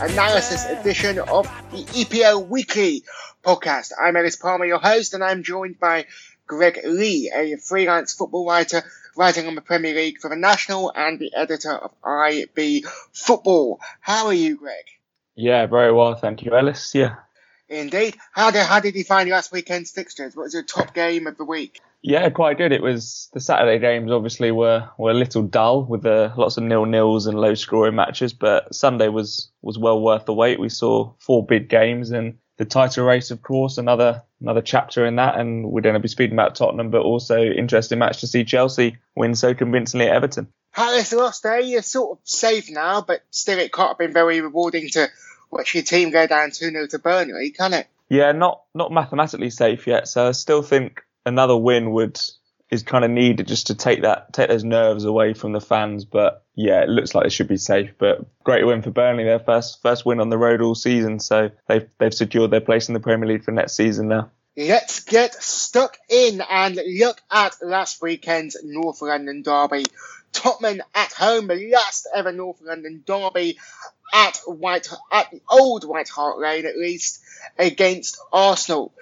analysis edition of the EPL Weekly podcast. I'm Ellis Palmer, your host, and I'm joined by Greg Lea, a freelance football writer writing on the Premier League for the National and the editor of IB Football. How are you, Greg? Yeah, very well, thank you, Ellis. Yeah. Indeed. How did, how did you find last weekend's fixtures? What was your top game of the week? Yeah, quite good. It was the Saturday games. Obviously, were were a little dull with the, lots of nil nils and low scoring matches, but Sunday was was well worth the wait. We saw four big games and the title race, of course, another another chapter in that. And we're going to be speaking about Tottenham, but also interesting match to see Chelsea win so convincingly at Everton. Palace lost there. You're sort of safe now, but still, it can't have been very rewarding to watch your team go down 2 0 to Burnley, can it? Yeah, not not mathematically safe yet. So I still think another win would is kind of needed just to take that take those nerves away from the fans. But yeah, it looks like it should be safe. But great win for Burnley, their first first win on the road all season. So they've they've secured their place in the Premier League for next season now. Let's get stuck in and look at last weekend's North London derby. Tottenham at home, the last ever North London derby at White at the old White Hart Lane at least against Arsenal.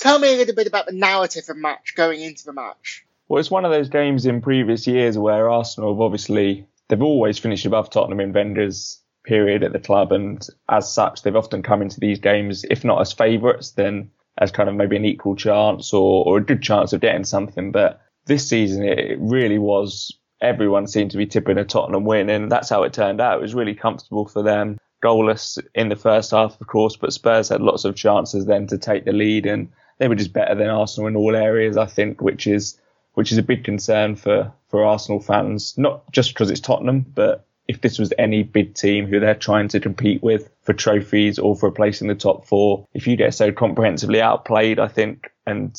Tell me a little bit about the narrative of the match going into the match. Well, it's one of those games in previous years where Arsenal have obviously they've always finished above Tottenham in Wenger's period at the club, and as such, they've often come into these games, if not as favourites, then as kind of maybe an equal chance or, or a good chance of getting something. But this season, it really was everyone seemed to be tipping a Tottenham win, and that's how it turned out. It was really comfortable for them. Goalless in the first half, of course, but Spurs had lots of chances then to take the lead, and they were just better than Arsenal in all areas, I think, which is which is a big concern for for Arsenal fans. Not just because it's Tottenham, but if this was any big team who they're trying to compete with for trophies or for a place in the top four, if you get so comprehensively outplayed, I think, and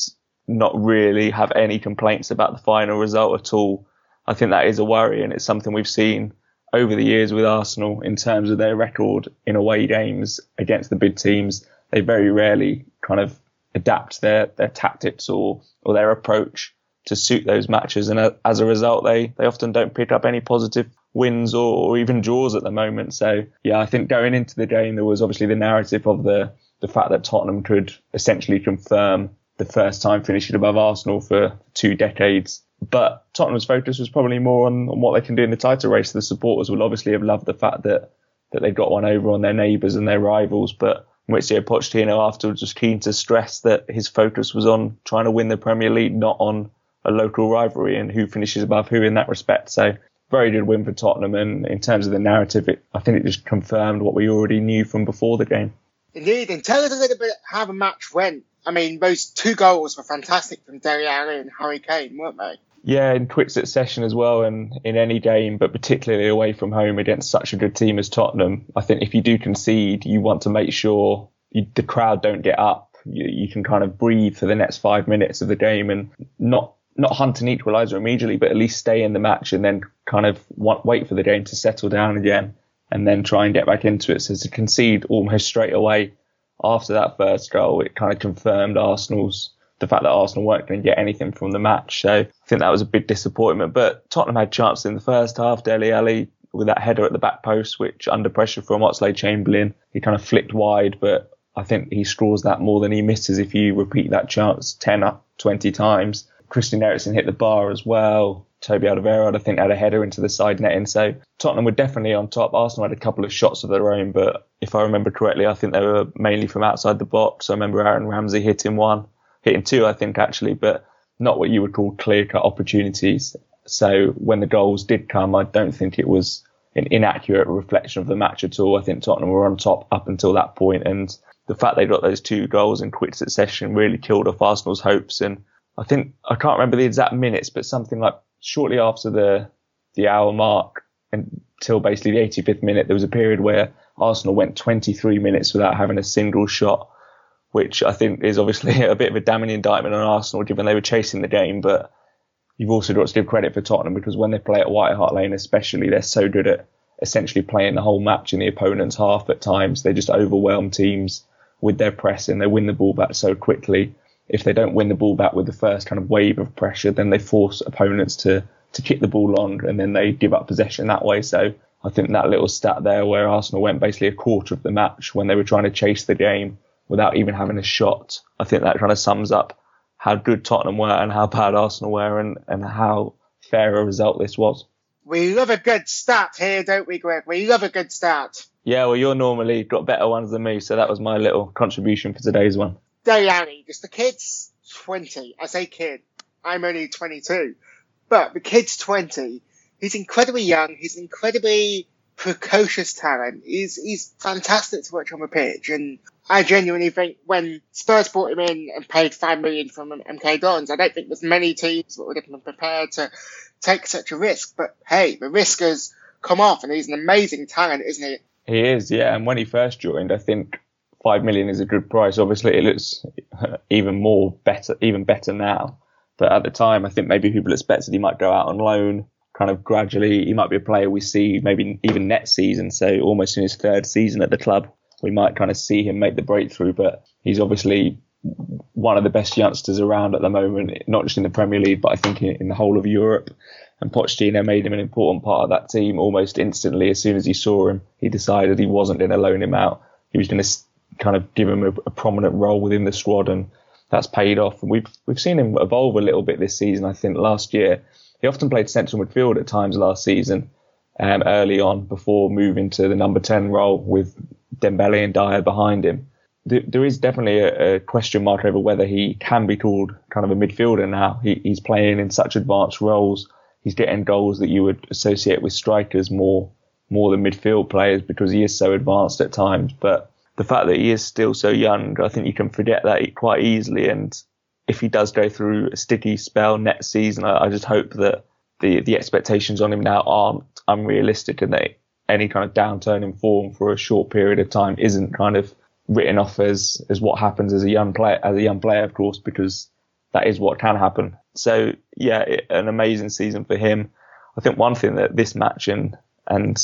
not really have any complaints about the final result at all, I think that is a worry, and it's something we've seen over the years with Arsenal in terms of their record in away games against the big teams. They very rarely kind of adapt their, their tactics or, or their approach to suit those matches. And uh, as a result, they, they often don't pick up any positive wins or, or even draws at the moment. So yeah, I think going into the game, there was obviously the narrative of the, the fact that Tottenham could essentially confirm the first time finishing above Arsenal for two decades but Tottenham's focus was probably more on, on what they can do in the title race. The supporters will obviously have loved the fact that that they got one over on their neighbours and their rivals, but Mauricio Pochettino afterwards was keen to stress that his focus was on trying to win the Premier League, not on a local rivalry and who finishes above who in that respect. So very good win for Tottenham, and in terms of the narrative, it, I think it just confirmed what we already knew from before the game. Indeed, and tell us a little bit how the match went. I mean, those two goals were fantastic from Alli and Harry Kane, weren't they? Yeah, in quick succession as well, and in any game, but particularly away from home against such a good team as Tottenham. I think if you do concede, you want to make sure you, the crowd don't get up. You, you, can kind of breathe for the next five minutes of the game and not not hunt an equaliser immediately, but at least stay in the match and then kind of want, wait for the game to settle down again and then try and get back into it. So to concede almost straight away after that first goal, it kind of confirmed Arsenal's the fact that Arsenal weren't going to get anything from the match. So I think that was a big disappointment. But Tottenham had chances in the first half. Dele Alli with that header at the back post, which under pressure from Oxlade Chamberlain, he kind of flicked wide, but I think he scores that more than he misses if you repeat that chance 10 up 20 times. Christian Eriksen hit the bar as well. Toby Alderweireld, I think, had a header into the side netting. So Tottenham were definitely on top. Arsenal had a couple of shots of their own, but if I remember correctly, I think they were mainly from outside the box. I remember Aaron Ramsey hitting one hitting two, I think actually, but not what you would call clear cut opportunities. So when the goals did come, I don't think it was an inaccurate reflection of the match at all. I think Tottenham were on top up until that point, and the fact they got those two goals in quick succession really killed off Arsenal's hopes. And I think I can't remember the exact minutes, but something like shortly after the the hour mark until basically the 85th minute, there was a period where Arsenal went 23 minutes without having a single shot which I think is obviously a bit of a damning indictment on Arsenal given they were chasing the game. But you've also got to give credit for Tottenham because when they play at White Hart Lane, especially, they're so good at essentially playing the whole match in the opponent's half at times. They just overwhelm teams with their press and they win the ball back so quickly. If they don't win the ball back with the first kind of wave of pressure, then they force opponents to to kick the ball on and then they give up possession that way. So I think that little stat there where Arsenal went basically a quarter of the match when they were trying to chase the game without even having a shot. I think that kind of sums up how good Tottenham were and how bad Arsenal were and, and how fair a result this was. We love a good stat here, don't we, Greg? We love a good stat. Yeah, well, you're normally got better ones than me, so that was my little contribution for today's one. Dele just the kid's 20. I say kid. I'm only 22. But the kid's 20. He's incredibly young. He's incredibly precocious talent. He's, he's fantastic to watch on the pitch. And I genuinely think when Spurs brought him in and paid five million from MK Dons, I don't think there's many teams that would have been prepared to take such a risk. But hey, the risk has come off and he's an amazing talent, isn't he? He is, yeah. And when he first joined, I think five million is a good price. Obviously, it looks even more better, even better now. But at the time, I think maybe people expected he might go out on loan, kind of gradually. He might be a player we see maybe even next season, so almost in his third season at the club, we might kind of see him make the breakthrough. But he's obviously one of the best youngsters around at the moment, not just in the Premier League, but I think in, in the whole of Europe. And Pochettino made him an important part of that team almost instantly. As soon as he saw him, he decided he wasn't going to loan him out. He was going to kind of give him a, a, prominent role within the squad, and that's paid off. And we've we've seen him evolve a little bit this season. I think last year he often played central midfield at times last season, um, early on before moving to the number ten role with Dembele and Dier behind him. There, is definitely a, question mark over whether he can be called kind of a midfielder now. He, he's playing in such advanced roles he's getting goals that you would associate with strikers more more than midfield players because he is so advanced at times. But the fact that he is still so young, I think you can forget that quite easily. And if he does go through a sticky spell next season, I, I just hope that the the expectations on him now aren't unrealistic and that any kind of downturn in form for a short period of time isn't kind of written off as as what happens as a young player as a young player, of course, because that is what can happen. So yeah, an amazing season for him. I think one thing that this match and and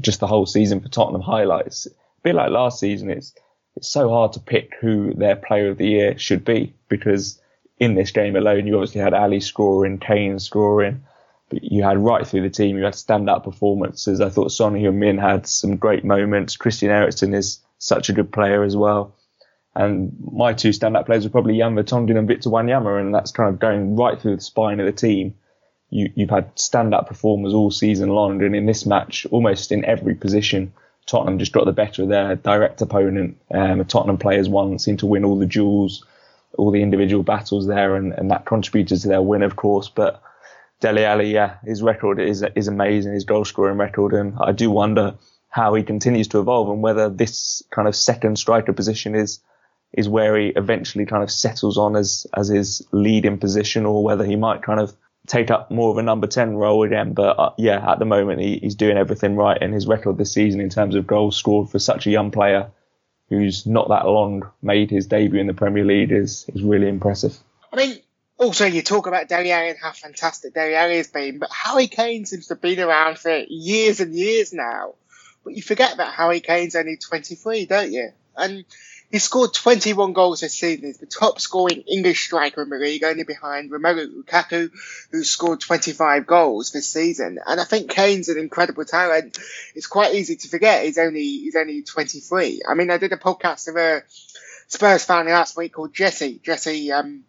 just the whole season for Tottenham highlights, a bit like last season, it's it's so hard to pick who their player of the year should be because in this game alone, you obviously had Alli scoring, Kane scoring, but you had right through the team, you had standout performances. I thought Son Heung-min had some great moments. Christian Eriksen is such a good player as well. And my two standout players were probably Jan Vertonghen and Victor Wanyama, and that's kind of going right through the spine of the team. You, have had standout performers all season long, and in this match, almost in every position, Tottenham just got the better of their direct opponent. Um, Tottenham players won, seemed to win all the duels, all the individual battles there, and, and that contributed to their win, of course. But Dele Alli, yeah, his record is is amazing, his goal scoring record, and I do wonder how he continues to evolve and whether this kind of second striker position is is where he eventually kind of settles on as as his leading position, or whether he might kind of take up more of a number 10 role again. But uh, yeah, at the moment, he, he's doing everything right. And his record this season in terms of goals scored for such a young player who's not that long made his debut in the Premier League is, is really impressive. I mean, also, you talk about Alli and how fantastic Alli has been, but Harry Kane seems to have been around for years and years now. But you forget that Harry Kane's only 23, don't you? And he scored 21 goals this season. He's the top scoring English striker in the league, only behind Romelu Lukaku, who scored 25 goals this season. And I think Kane's an incredible talent. It's quite easy to forget he's only he's only 23. I mean, I did a podcast of a Spurs fan last week called Jesse Jesse um,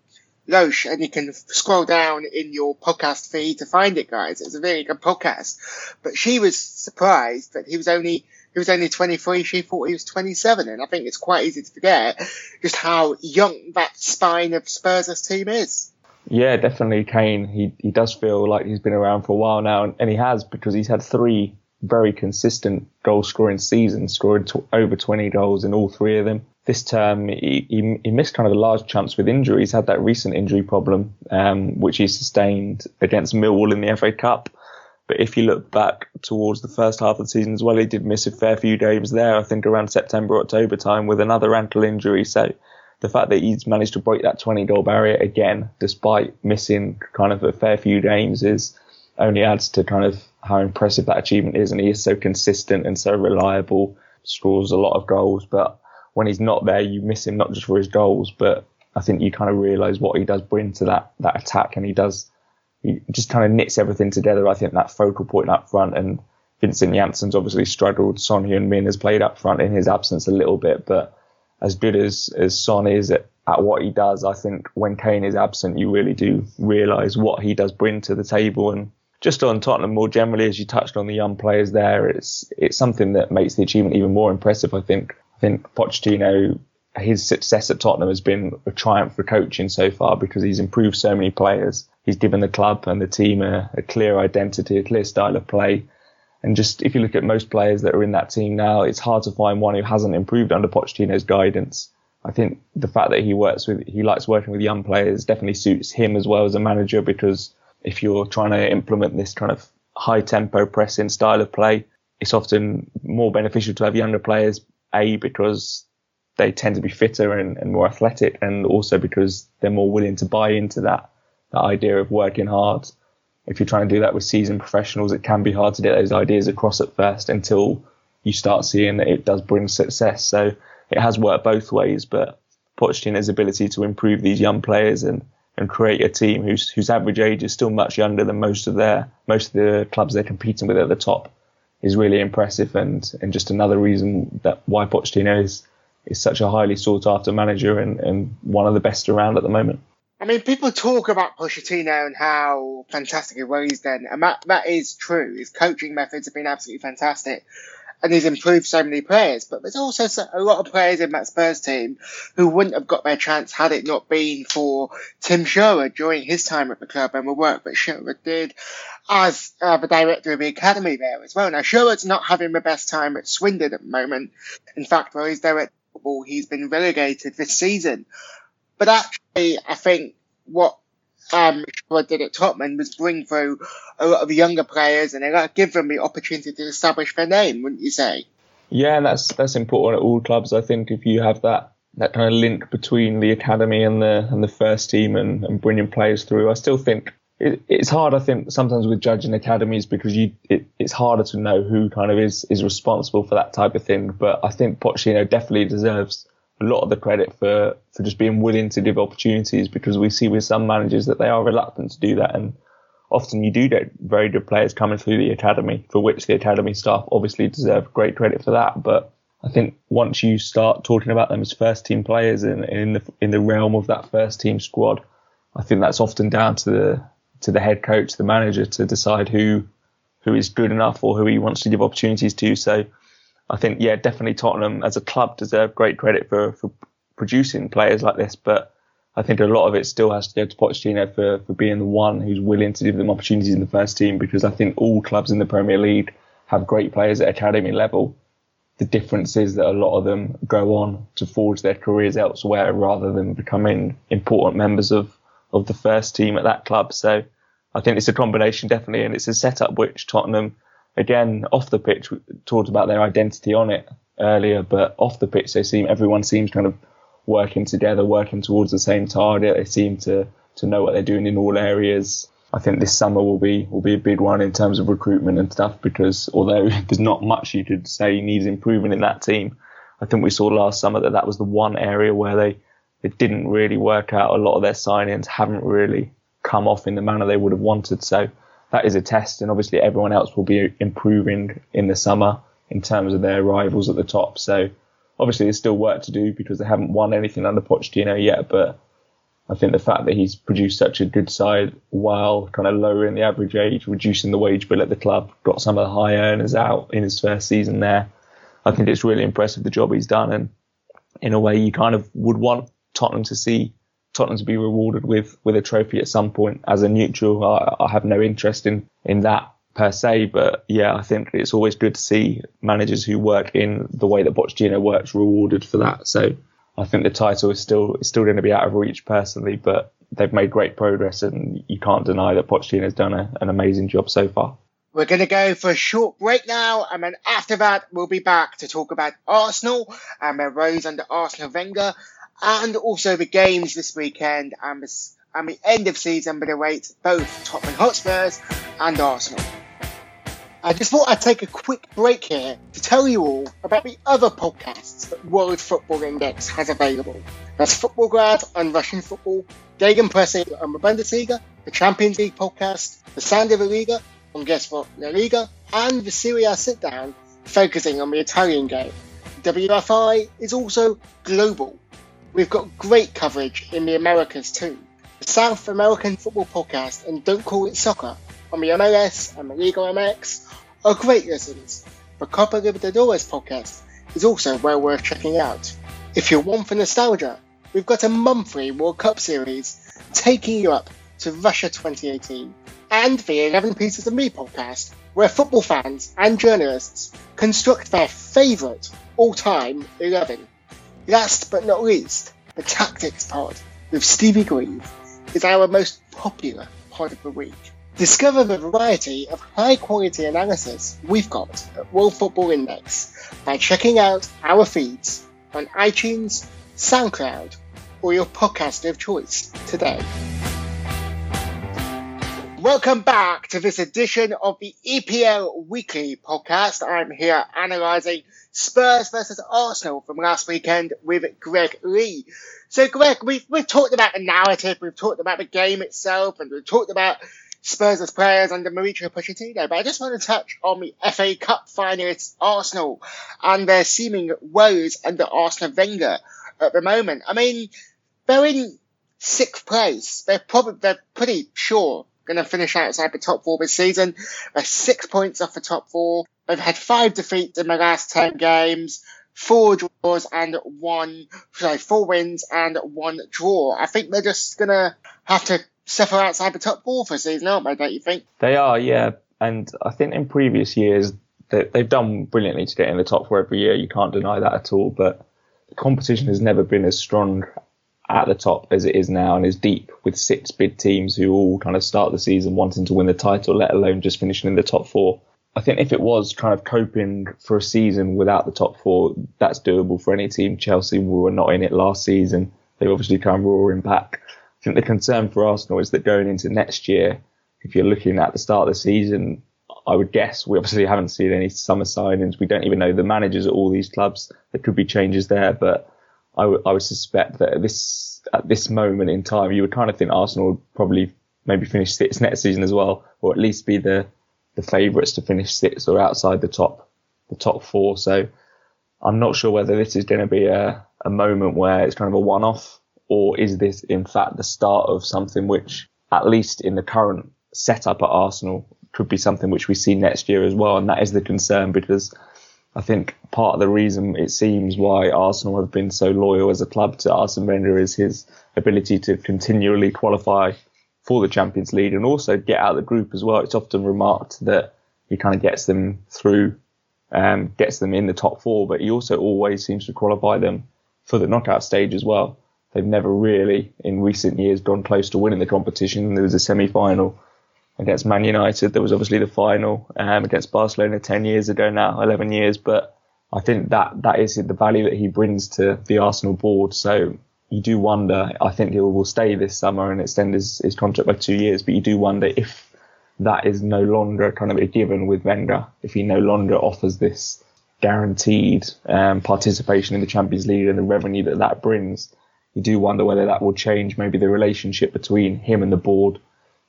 Loesch, and you can scroll down in your podcast feed to find it, guys. It's a very good podcast. But she was surprised that he was only he was only 23, she thought he was 27. And I think it's quite easy to forget just how young that spine of Spurs' team is. Yeah, definitely Kane. He, he does feel like he's been around for a while now, and, he has because he's had three very consistent goal scoring seasons, scoring t- over 20 goals in all three of them. This term, he, he, he, missed kind of a large chance with injury. He's had that recent injury problem, um, which he sustained against Millwall in the FA Cup. But if you look back towards the first half of the season as well, he did miss a fair few games there. I think around September, October time with another ankle injury. So the fact that he's managed to break that 20 goal barrier again, despite missing kind of a fair few games, is only adds to kind of how impressive that achievement is. And he is so consistent and so reliable, scores a lot of goals. But when he's not there, you miss him not just for his goals, but I think you kind of realise what he does bring to that that attack, and he does he just kind of knits everything together. I think that focal point up front, and Vincent Janssen's obviously struggled. Son Heung-min has played up front in his absence a little bit, but as good as, as Son is at, at what he does, I think when Kane is absent, you really do realise what he does bring to the table. And just on Tottenham more generally, as you touched on the young players there, it's it's something that makes the achievement even more impressive. I think. I think Pochettino, his success at Tottenham has been a triumph for coaching so far because he's improved so many players. He's given the club and the team a, a clear identity, a clear style of play. And just if you look at most players that are in that team now, it's hard to find one who hasn't improved under Pochettino's guidance. I think the fact that he works with, he likes working with young players definitely suits him as well as a manager because if you're trying to implement this kind of high tempo pressing style of play, it's often more beneficial to have younger players, A, because they tend to be fitter and, and more athletic, and also because they're more willing to buy into that, that idea of working hard. If you're trying to do that with seasoned professionals, it can be hard to get those ideas across at first until you start seeing that it does bring success. So it has worked both ways, but Pochettino's ability to improve these young players and and create a team whose whose average age is still much younger than most of their most of the clubs they're competing with at the top is really impressive and and just another reason that why Pochettino is is such a highly sought after manager and, and one of the best around at the moment. I mean, people talk about Pochettino and how fantastic he was done, and that, that is true. His coaching methods have been absolutely fantastic and he's improved so many players. But there's also a lot of players in that Spurs team who wouldn't have got their chance had it not been for Tim Sherwood during his time at the club and the work that Sherwood did as uh, the director of the academy there as well. Now Sherwood's not having the best time at Swindon at the moment. In fact, while he's at football, he's been relegated this season. But actually, I think what um, what did at Tottenham was bring through a lot of younger players and give them the opportunity to establish their name, wouldn't you say? Yeah, that's that's important at all clubs. I think if you have that that kind of link between the academy and the and the first team and, and bringing players through, I still think it, it's hard. I think sometimes with judging academies because you it, it's harder to know who kind of is is responsible for that type of thing. But I think Pochettino definitely deserves a lot of the credit for, for just being willing to give opportunities because we see with some managers that they are reluctant to do that. And often you do get very good players coming through the academy, for which the academy staff obviously deserve great credit for that. But I think once you start talking about them as first team players in, in the in the realm of that first team squad, I think that's often down to the to the head coach, the manager, to decide who who is good enough or who he wants to give opportunities to. So I think, yeah, definitely Tottenham as a club deserve great credit for, for producing players like this, but I think a lot of it still has to go to Pochettino for, for being the one who's willing to give them opportunities in the first team because I think all clubs in the Premier League have great players at academy level. The difference is that a lot of them go on to forge their careers elsewhere rather than becoming important members of, of the first team at that club. So I think it's a combination definitely, and it's a setup which Tottenham again, off the pitch, we talked about their identity on it earlier, but off the pitch, they seem everyone seems kind of working together, working towards the same target. They seem to to know what they're doing in all areas. I think this summer will be will be a big one in terms of recruitment and stuff because although there's not much you could say needs improvement in that team, I think we saw last summer that that was the one area where they it didn't really work out. A lot of their signings haven't really come off in the manner they would have wanted. So that is a test, and obviously everyone else will be improving in the summer in terms of their rivals at the top. So obviously there's still work to do because they haven't won anything under Pochettino yet, but I think the fact that he's produced such a good side while kind of lowering the average age, reducing the wage bill at the club, got some of the high earners out in his first season there. I think it's really impressive the job he's done, and in a way you kind of would want Tottenham to see Tottenham to be rewarded with with a trophy at some point. As a neutral, I, I have no interest in in that per se, but yeah, I think it's always good to see managers who work in the way that Pochettino works rewarded for that. So I think the title is still is still going to be out of reach personally, but they've made great progress, and you can't deny that Pochettino has done a, an amazing job so far. We're going to go for a short break now, and then after that, we'll be back to talk about Arsenal and their rose under Arsene Wenger, and also the games this weekend and the, and the end of season that awaits both Tottenham Hotspurs and Arsenal. I just thought I'd take a quick break here to tell you all about the other podcasts that World Football Index has available. That's Futbolgrad and Russian football, Gegenpressing and the Bundesliga, the Champions League podcast, the Sound of the Liga, on Guess What La Liga and the Serie A sit down, focusing on the Italian game. WFI is also global. We've got great coverage in the Americas too. The South American Football Podcast and Don't Call It Soccer on the MLS and the Liga MX are great listens. The Copa Libertadores podcast is also well worth checking out. If you're one for nostalgia, we've got a monthly World Cup series taking you up to Russia 2018 and the 11 Pieces of Me podcast, where football fans and journalists construct their favourite all time 11. Last but not least, the Tactics Pod with Stevie Grieve is our most popular pod of the week. Discover the variety of high quality analysis we've got at World Football Index by checking out our feeds on iTunes, SoundCloud, or your podcast of choice today. Welcome back to this edition of the EPL Weekly podcast. I'm here analysing Spurs versus Arsenal from last weekend with Greg Lea. So, Greg, we've, we've talked about the narrative, we've talked about the game itself, and we've talked about Spurs as players under Mauricio Pochettino, but I just want to touch on the FA Cup finalists Arsenal and their seeming woes under Arsene Wenger at the moment. I mean, they're in sixth place. They're probably they're pretty sure going to finish outside the top four this season. They're six points off the top four. They've had five defeats in the last ten games, four draws and one, sorry, four wins and one draw. I think they're just going to have to suffer outside the top four for a season, aren't they? Don't you think? They are, yeah. And I think in previous years they, they've done brilliantly to get in the top four every year. You can't deny that at all. But the competition has never been as strong at the top as it is now and is deep with six big teams who all kind of start the season wanting to win the title, let alone just finishing in the top four. I think if it was kind of coping for a season without the top four, that's doable for any team. Chelsea were not in it last season. They obviously come roaring back. I think the concern for Arsenal is that going into next year, if you're looking at the start of the season, I would guess we obviously haven't seen any summer signings. We don't even know the managers at all these clubs. There could be changes there, but I, w- I would suspect that at this at this moment in time, you would kind of think Arsenal would probably maybe finish sixth next season as well, or at least be the the favourites to finish sixth or outside the top the top four. So I'm not sure whether this is going to be a, a moment where it's kind of a one off, or is this in fact the start of something which, at least in the current setup at Arsenal, could be something which we see next year as well. And that is the concern because I think part of the reason it seems why Arsenal have been so loyal as a club to Arsene Wenger is his ability to continually qualify for the Champions League and also get out of the group as well. It's often remarked that he kind of gets them through, um, gets them in the top four, but he also always seems to qualify them for the knockout stage as well. They've never really, in recent years, gone close to winning the competition. There was a semi-final against Man United. There was obviously the final um, against Barcelona 10 years ago now, 11 years. But I think that that is the value that he brings to the Arsenal board. So you do wonder, I think he will stay this summer and extend his, his contract by two years, but you do wonder if that is no longer kind of a given with Wenger, if he no longer offers this guaranteed um, participation in the Champions League and the revenue that that brings. You do wonder whether that will change maybe the relationship between him and the board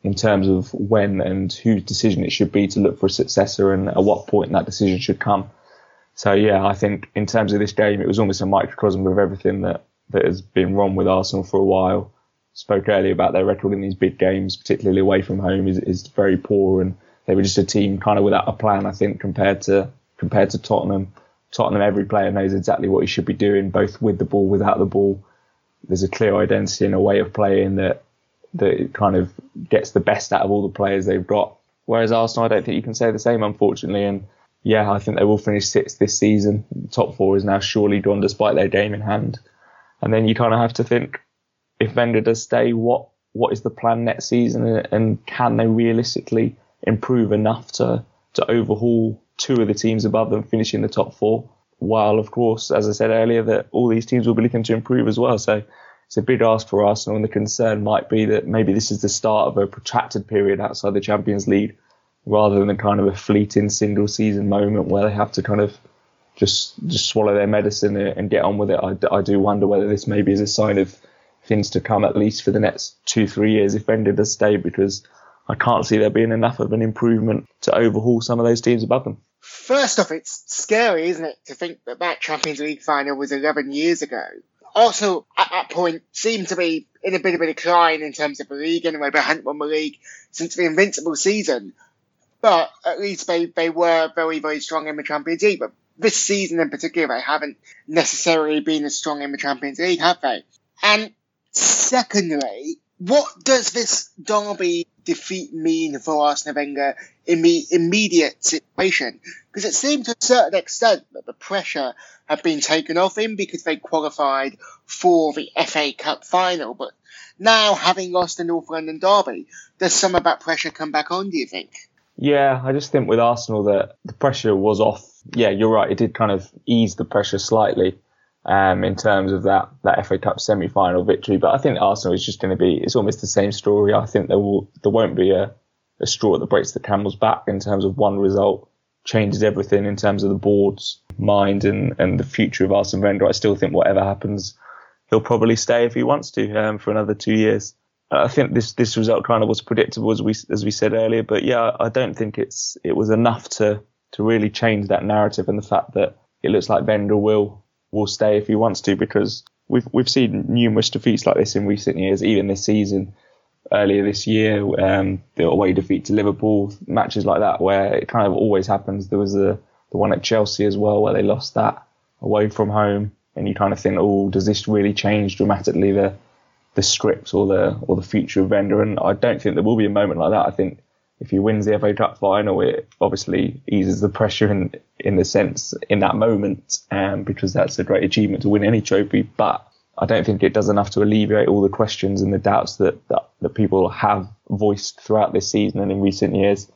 in terms of when and whose decision it should be to look for a successor and at what point that decision should come. So yeah, I think in terms of this game, it was almost a microcosm of everything that, that has been wrong with Arsenal for a while. Spoke earlier about their record in these big games, particularly away from home, is, is very poor, and they were just a team kind of without a plan. I think compared to compared to Tottenham, Tottenham every player knows exactly what he should be doing, both with the ball, without the ball. There's a clear identity and a way of playing that that it kind of gets the best out of all the players they've got. Whereas Arsenal, I don't think you can say the same, unfortunately. And yeah, I think they will finish sixth this season. Top four is now surely gone despite their game in hand. And then you kind of have to think if Wenger does stay, what what is the plan next season, and can they realistically improve enough to to overhaul two of the teams above them, finishing the top four? While of course, as I said earlier, that all these teams will be looking to improve as well. So it's a big ask for Arsenal, and the concern might be that maybe this is the start of a protracted period outside the Champions League, rather than a kind of a fleeting single season moment where they have to kind of just just swallow their medicine and get on with it. I, I do wonder whether this maybe is a sign of things to come, at least for the next two three years, if Wenger does stay, because I can't see there being enough of an improvement to overhaul some of those teams above them. First off, it's scary, isn't it, to think that that Champions League final was 11 years ago. Also, at that point, seemed to be in a bit of a decline in terms of the league anyway, but hadn't won the league since the Invincible season. But at least they, they were very, very strong in the Champions League. But this season in particular, they haven't necessarily been as strong in the Champions League, have they? And secondly, what does this Derby defeat mean for Arsene Wenger in the immediate situation? Because it seemed to a certain extent that the pressure had been taken off him because they qualified for the FA Cup final. But now, having lost the North London Derby, does some of that pressure come back on, do you think? Yeah, I just think with Arsenal that the pressure was off. Yeah, you're right. It did kind of ease the pressure slightly um, in terms of that, that FA Cup semi-final victory. But I think Arsenal is just going to be, it's almost the same story. I think there will, there won't be a, a straw that breaks the camel's back in terms of one result changes everything in terms of the board's mind and, and the future of Arsene Wenger. I still think whatever happens, he'll probably stay if he wants to um, for another two years. I think this this result kind of was predictable as we as we said earlier, but yeah, I don't think it's it was enough to to really change that narrative and the fact that it looks like Wenger will will stay if he wants to because we've we've seen numerous defeats like this in recent years, even this season. Earlier this year, um, the away defeat to Liverpool, matches like that where it kind of always happens. There was the the one at Chelsea as well where they lost that away from home, and you kind of think, oh, does this really change dramatically the the script or the or the future of Wenger. And I don't think there will be a moment like that. I think if he wins the FA Cup final, it obviously eases the pressure in in the sense in that moment, um, because that's a great achievement to win any trophy. But I don't think it does enough to alleviate all the questions and the doubts that that, that people have voiced throughout this season and in recent years.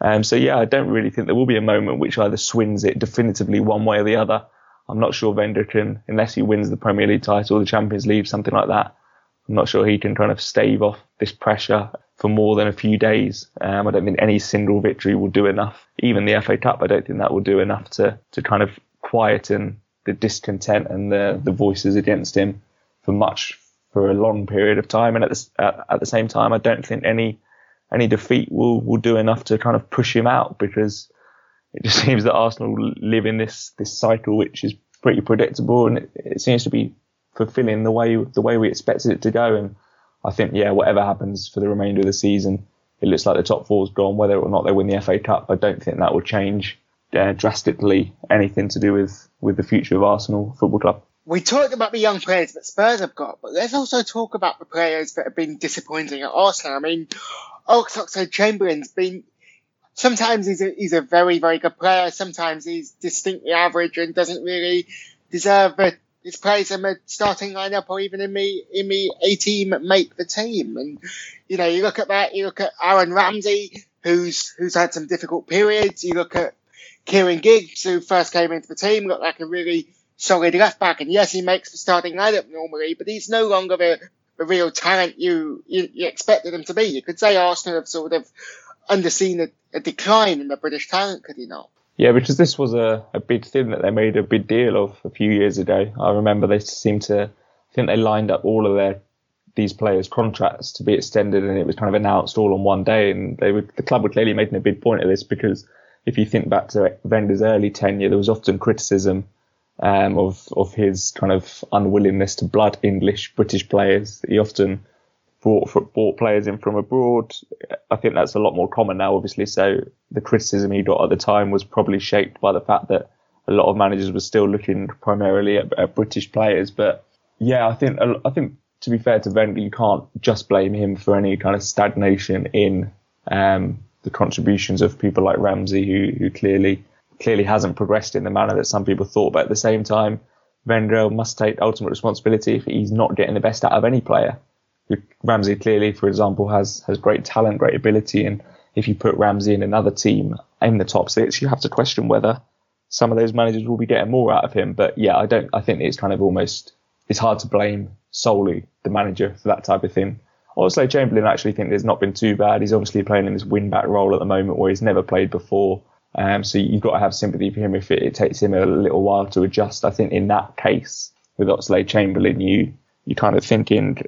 Um, so yeah, I don't really think there will be a moment which either swings it definitively one way or the other. I'm not sure Wenger can, unless he wins the Premier League title, the Champions League, something like that. I'm not sure he can kind of stave off this pressure for more than a few days. Um, I don't think any single victory will do enough. Even the FA Cup, I don't think that will do enough to, to kind of quieten the discontent and the, the voices against him for much, for a long period of time. And at the, at, at the same time, I don't think any, any defeat will, will do enough to kind of push him out because it just seems that Arsenal live in this, this cycle, which is pretty predictable and it, it seems to be fulfilling the way the way we expected it to go. And I think yeah, whatever happens for the remainder of the season, it looks like the top four's gone. Whether or not they win the FA Cup, I don't think that will change uh, drastically anything to do with with the future of Arsenal Football Club. We talked about the young players that Spurs have got, but let's also talk about the players that have been disappointing at Arsenal. I mean, Oxlade-Chamberlain's been sometimes he's a, he's a very, very good player. Sometimes he's distinctly average and doesn't really deserve the his players in the starting lineup or even in me in me A team make the team. And you know, you look at that, you look at Aaron Ramsey, who's who's had some difficult periods. You look at Kieran Gibbs, who first came into the team, looked like a really solid left back. And yes, he makes the starting lineup normally, but he's no longer the, the real talent you, you, you expected him to be. You could say Arsenal have sort of underseen a, a decline in the British talent, could he not? Yeah, because this was a, a big thing that they made a big deal of a few years ago. I remember they seemed to I think they lined up all of their these players' contracts to be extended, and it was kind of announced all on one day. And they would the club were clearly making a big point of this because if you think back to Wenger's early tenure, there was often criticism um, of of his kind of unwillingness to blood English British players. He often brought brought players in from abroad. I think that's a lot more common now, obviously. So the criticism he got at the time was probably shaped by the fact that a lot of managers were still looking primarily at, at British players. But yeah, I think I think to be fair to Wenger, you can't just blame him for any kind of stagnation in um, the contributions of people like Ramsey, who who clearly clearly hasn't progressed in the manner that some people thought. But at the same time, Wenger must take ultimate responsibility if he's not getting the best out of any player. Ramsey clearly, for example, has has great talent, great ability, and if you put Ramsey in another team in the top six, you have to question whether some of those managers will be getting more out of him. But yeah, I don't. I think it's kind of almost it's hard to blame solely the manager for that type of thing. Oxlade-Chamberlain actually think there's not been too bad. He's obviously playing in this wing back role at the moment where he's never played before. Um, so you've got to have sympathy for him if it, it, takes him a little while to adjust. I think in that case with Oxlade-Chamberlain, you you kind of thinking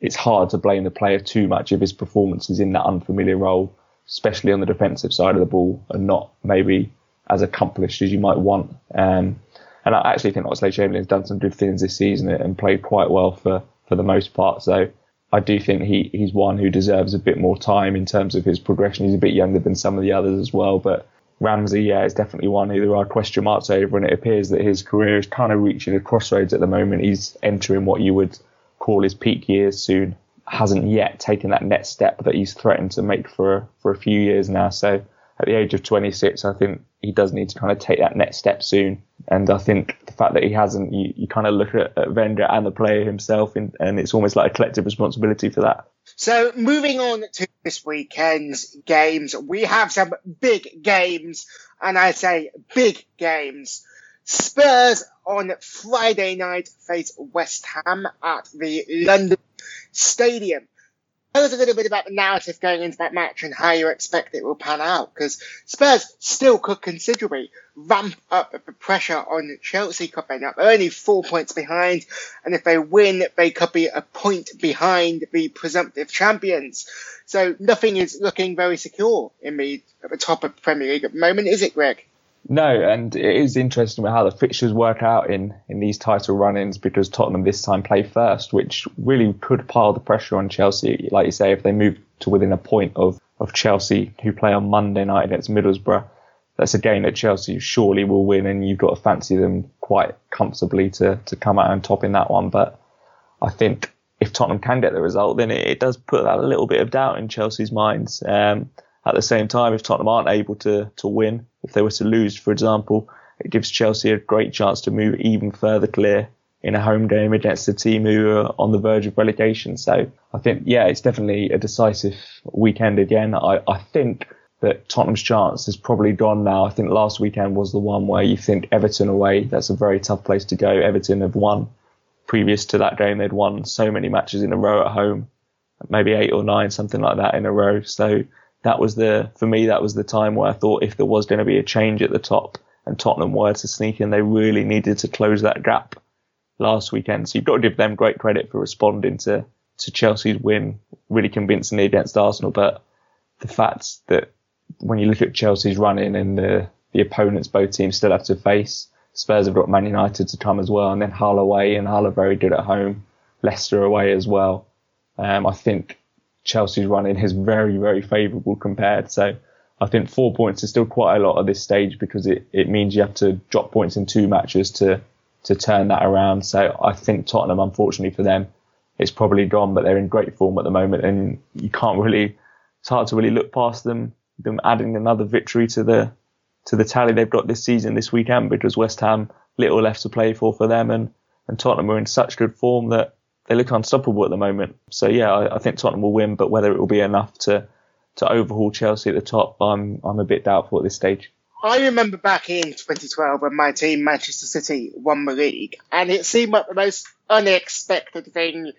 it's hard to blame the player too much if his performances in that unfamiliar role, especially on the defensive side of the ball, are not maybe as accomplished as you might want. Um, and I actually think Oxlade Chamberlain has done some good things this season and played quite well for, for the most part. So I do think he, he's one who deserves a bit more time in terms of his progression. He's a bit younger than some of the others as well, but Ramsey, yeah, is definitely one who there are question marks over, and it appears that his career is kind of reaching a crossroads at the moment. He's entering what you would call his peak years soon. Hasn't yet taken that next step that he's threatened to make for for a few years now. So at the age of 26, I think he does need to kind of take that next step soon. And I think the fact that he hasn't, you, you kind of look at, at Wenger and the player himself, and, and it's almost like a collective responsibility for that. So moving on to this weekend's games, we have some big games, and I say big games. Spurs on Friday night face West Ham at the London Stadium tell us a little bit about the narrative going into that match and how you expect it will pan out. Because Spurs still could considerably ramp up the pressure on Chelsea coming up. They're only four points behind, and if they win, they could be a point behind the presumptive champions. So nothing is looking very secure in the at the top of Premier League at the moment, is it, Greg? No, and it is interesting how the fixtures work out in, in these title run-ins because Tottenham this time play first, which really could pile the pressure on Chelsea. Like you say, if they move to within a point of, of Chelsea, who play on Monday night against Middlesbrough, that's a game that Chelsea surely will win, and you've got to fancy them quite comfortably to, to come out on top in that one. But I think if Tottenham can get the result, then it, it does put that a little bit of doubt in Chelsea's minds. Um, at the same time, if Tottenham aren't able to, to win, if they were to lose, for example, it gives Chelsea a great chance to move even further clear in a home game against a team who are on the verge of relegation. So I think, yeah, it's definitely a decisive weekend again. I, I think that Tottenham's chance is probably gone now. I think last weekend was the one where you think Everton away, that's a very tough place to go. Everton have won. Previous to that game, they'd won so many matches in a row at home, maybe eight or nine, something like that in a row. So that was the for me that was the time where I thought if there was going to be a change at the top and Tottenham were to sneak in, they really needed to close that gap last weekend. So you've got to give them great credit for responding to to Chelsea's win really convincingly against Arsenal. But the fact that when you look at Chelsea's running and the the opponents both teams still have to face, Spurs have got Man United to come as well, and then Hull away, and Hull are very good at home. Leicester away as well. Um, I think Chelsea's running is very, very favourable compared. So I think four points is still quite a lot at this stage because it, it means you have to drop points in two matches to, to turn that around. So I think Tottenham, unfortunately for them, it's probably gone, but they're in great form at the moment and you can't really, it's hard to really look past them, them adding another victory to the, to the tally they've got this season, this weekend, because West Ham little left to play for for them and, and Tottenham are in such good form that they look unstoppable at the moment. So yeah, I, I, think Tottenham will win, but whether it will be enough to to overhaul Chelsea at the top, I'm I'm a bit doubtful at this stage. I remember back in 2012 when my team Manchester City won the league, and it seemed like the most unexpected thing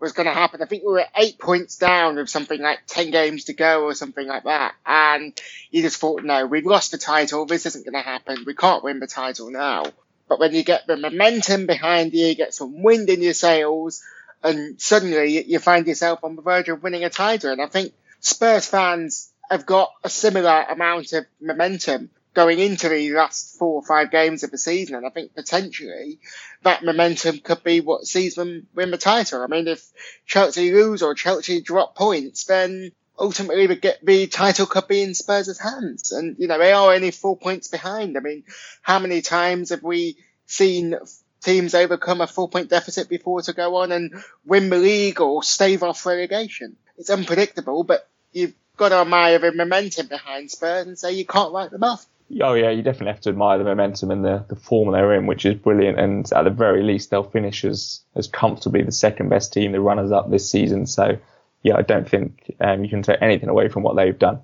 was going to happen. I think we were eight points down with something like 10 games to go or something like that. And you just thought, no, we've lost the title. This isn't going to happen. We can't win the title now. But when you get the momentum behind you, you get some wind in your sails, and suddenly you find yourself on the verge of winning a title. And I think Spurs fans have got a similar amount of momentum going into the last four or five games of the season. And I think potentially that momentum could be what sees them win the title. I mean, if Chelsea lose or Chelsea drop points, then ultimately the, the title could be in Spurs' hands. And, you know, they are only four points behind. I mean, how many times have we seen teams overcome a four point deficit before to go on and win the league or stave off relegation? It's unpredictable, but you've got to admire the momentum behind Spurs and say you can't write them off. Oh yeah, you definitely have to admire the momentum and the, the form they're in, which is brilliant. And at the very least, they'll finish as, as comfortably the second best team, the runners up this season. So yeah, I don't think um, you can take anything away from what they've done.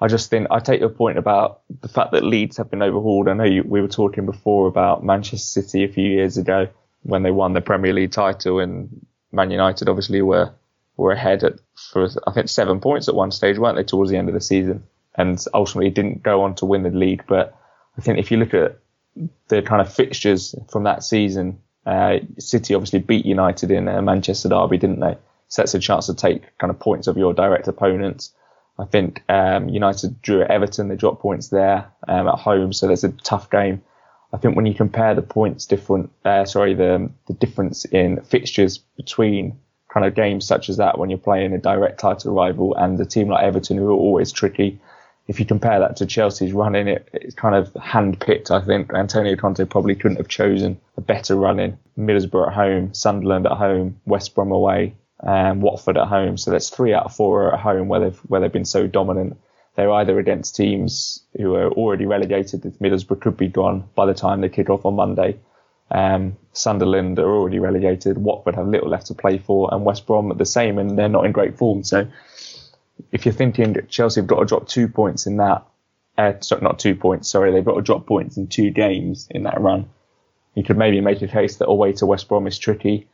I just think I take your point about the fact that leads have been overhauled. I know you, we were talking before about Manchester City a few years ago when they won the Premier League title, and Man United obviously were were ahead at for I think seven points at one stage, weren't they, towards the end of the season, and ultimately didn't go on to win the league. But I think if you look at the kind of fixtures from that season, uh, City obviously beat United in Manchester derby, didn't they? That's a chance to take kind of points of your direct opponents. I think um, United drew at Everton, they dropped points there um, at home, so there's a tough game. I think when you compare the points different, uh, sorry, the the difference in fixtures between kind of games such as that when you're playing a direct title rival and a team like Everton who are always tricky. If you compare that to Chelsea's run-in, it, it's kind of hand-picked. I think Antonio Conte probably couldn't have chosen a better run-in. Middlesbrough at home, Sunderland at home, West Brom away, and Watford at home. So that's three out of four at home where they've where they've been so dominant. They're either against teams who are already relegated. Middlesbrough could be gone by the time they kick off on Monday. Um, Sunderland are already relegated. Watford have little left to play for, and West Brom are the same, and they're not in great form. So, if you're thinking Chelsea have got to drop two points in that, uh, not two points, sorry, they've got to drop points in two games in that run. You could maybe make a case that away to West Brom is tricky,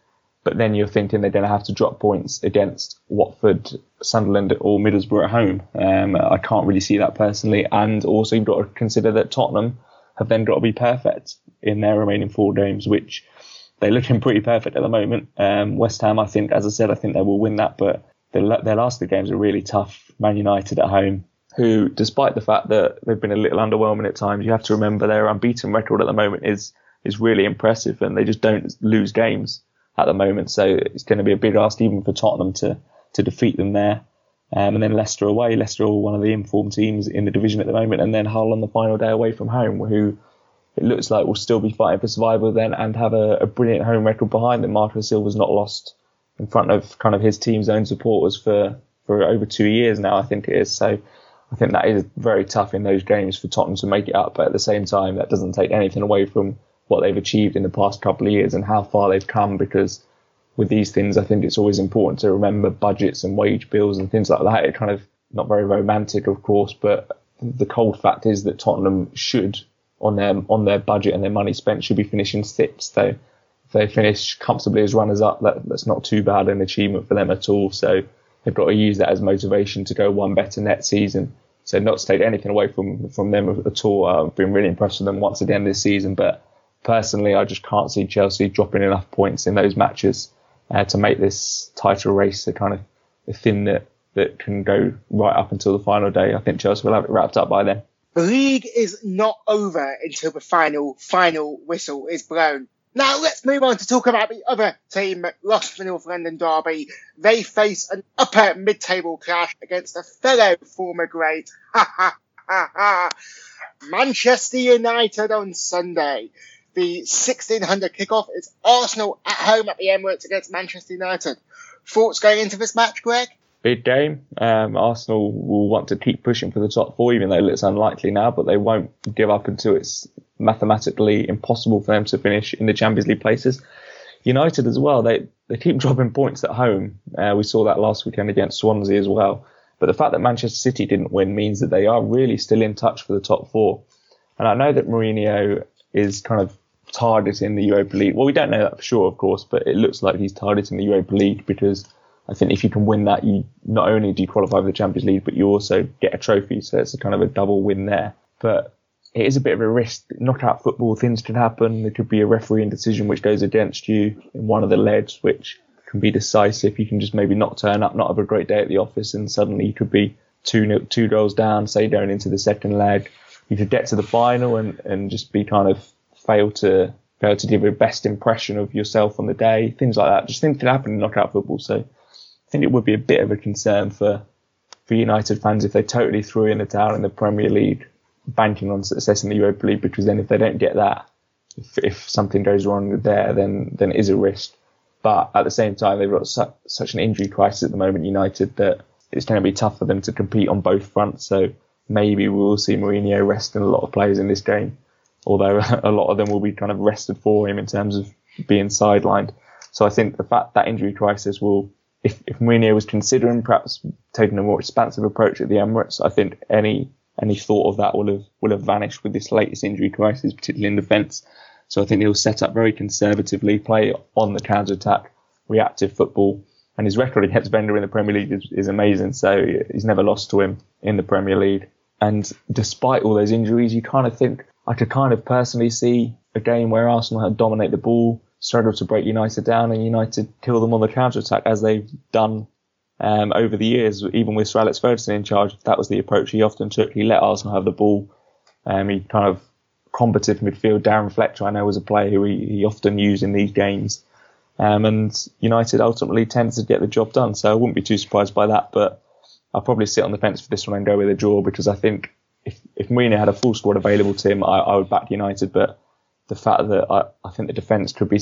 but then you're thinking they're going to have to drop points against Watford, Sunderland, or Middlesbrough at home. Um, I can't really see that personally, and also you've got to consider that Tottenham have then got to be perfect in their remaining four games, which they're looking pretty perfect at the moment. Um, West Ham, I think, as I said, I think they will win that, but their, last two games are really tough. Man United at home, who, despite the fact that they've been a little underwhelming at times, you have to remember their unbeaten record at the moment is is really impressive, and they just don't lose games at the moment. So it's going to be a big ask even for Tottenham to to defeat them there. Um, and then Leicester away. Leicester are one of the informed teams in the division at the moment, and then Hull on the final day away from home, who it looks like will still be fighting for survival then and have a, a brilliant home record behind them. Marco Silva's not lost in front of kind of his team's own supporters for, for over two years now, I think it is. So I think that is very tough in those games for Tottenham to make it up. But at the same time, that doesn't take anything away from what they've achieved in the past couple of years and how far they've come because with these things, I think it's always important to remember budgets and wage bills and things like that. It kind of not very romantic, of course, but the cold fact is that Tottenham should on their on their budget and their money spent should be finishing sixth. So if they finish comfortably as runners up, that, that's not too bad an achievement for them at all. So they've got to use that as motivation to go one better next season. So not to take anything away from from them at all. I've been really impressed with them once again this season, but personally, I just can't see Chelsea dropping enough points in those matches uh, to make this title race a kind of thing that that can go right up until the final day. I think Chelsea will have it wrapped up by then. The league is not over until the final, final whistle is blown. Now let's move on to talk about the other team that lost the North London derby. They face an upper mid-table clash against a fellow former great, ha ha ha ha, Manchester United on Sunday. The 1600 kickoff is Arsenal at home at the Emirates against Manchester United. Thoughts going into this match, Greg? big game. Um, Arsenal will want to keep pushing for the top four, even though it looks unlikely now, but they won't give up until it's mathematically impossible for them to finish in the Champions League places. United as well, they, they keep dropping points at home. Uh, we saw that last weekend against Swansea as well. But the fact that Manchester City didn't win means that they are really still in touch for the top four. And I know that Mourinho is kind of targeting the Europa League. Well, we don't know that for sure, of course, but it looks like he's targeting the Europa League because I think if you can win that, you not only do you qualify for the Champions League, but you also get a trophy. So it's a kind of a double win there. But it is a bit of a risk. Knockout football, things can happen. There could be a refereeing decision which goes against you in one of the legs, which can be decisive. You can just maybe not turn up, not have a great day at the office, and suddenly you could be two two goals down, say going into the second leg. You could get to the final and, and just be kind of fail to fail to give a best impression of yourself on the day. Things like that. Just things that happen in knockout football. So I think it would be a bit of a concern for for United fans if they totally threw in the towel in the Premier League, banking on success in the Europa League, because then if they don't get that, if, if something goes wrong there, then then it is a risk. But at the same time, they've got su- such an injury crisis at the moment, United, that it's going to be tough for them to compete on both fronts. So maybe we will see Mourinho resting a lot of players in this game, although a lot of them will be kind of rested for him in terms of being sidelined. So I think the fact that injury crisis will if, if Mourinho was considering perhaps taking a more expansive approach at the Emirates, I think any any thought of that will have will have vanished with this latest injury crisis, particularly in defence. So I think he'll set up very conservatively, play on the counter attack, reactive football, and his record against Wenger in the Premier League is, is amazing. So he's never lost to him in the Premier League. And despite all those injuries, you kind of think I could kind of personally see a game where Arsenal had dominate the ball, struggle to break United down and United kill them on the counter attack as they've done um, over the years. Even with Sir Alex Ferguson in charge, that was the approach he often took. He let Arsenal have the ball. Um, he kind of combative midfield. Darren Fletcher, I know, was a player who he, he often used in these games. Um, and United ultimately tended to get the job done. So I wouldn't be too surprised by that. But I'll probably sit on the fence for this one and go with a draw because I think if, if had a full squad available to him, I, I would back United. But the fact that I, I think the defence could be,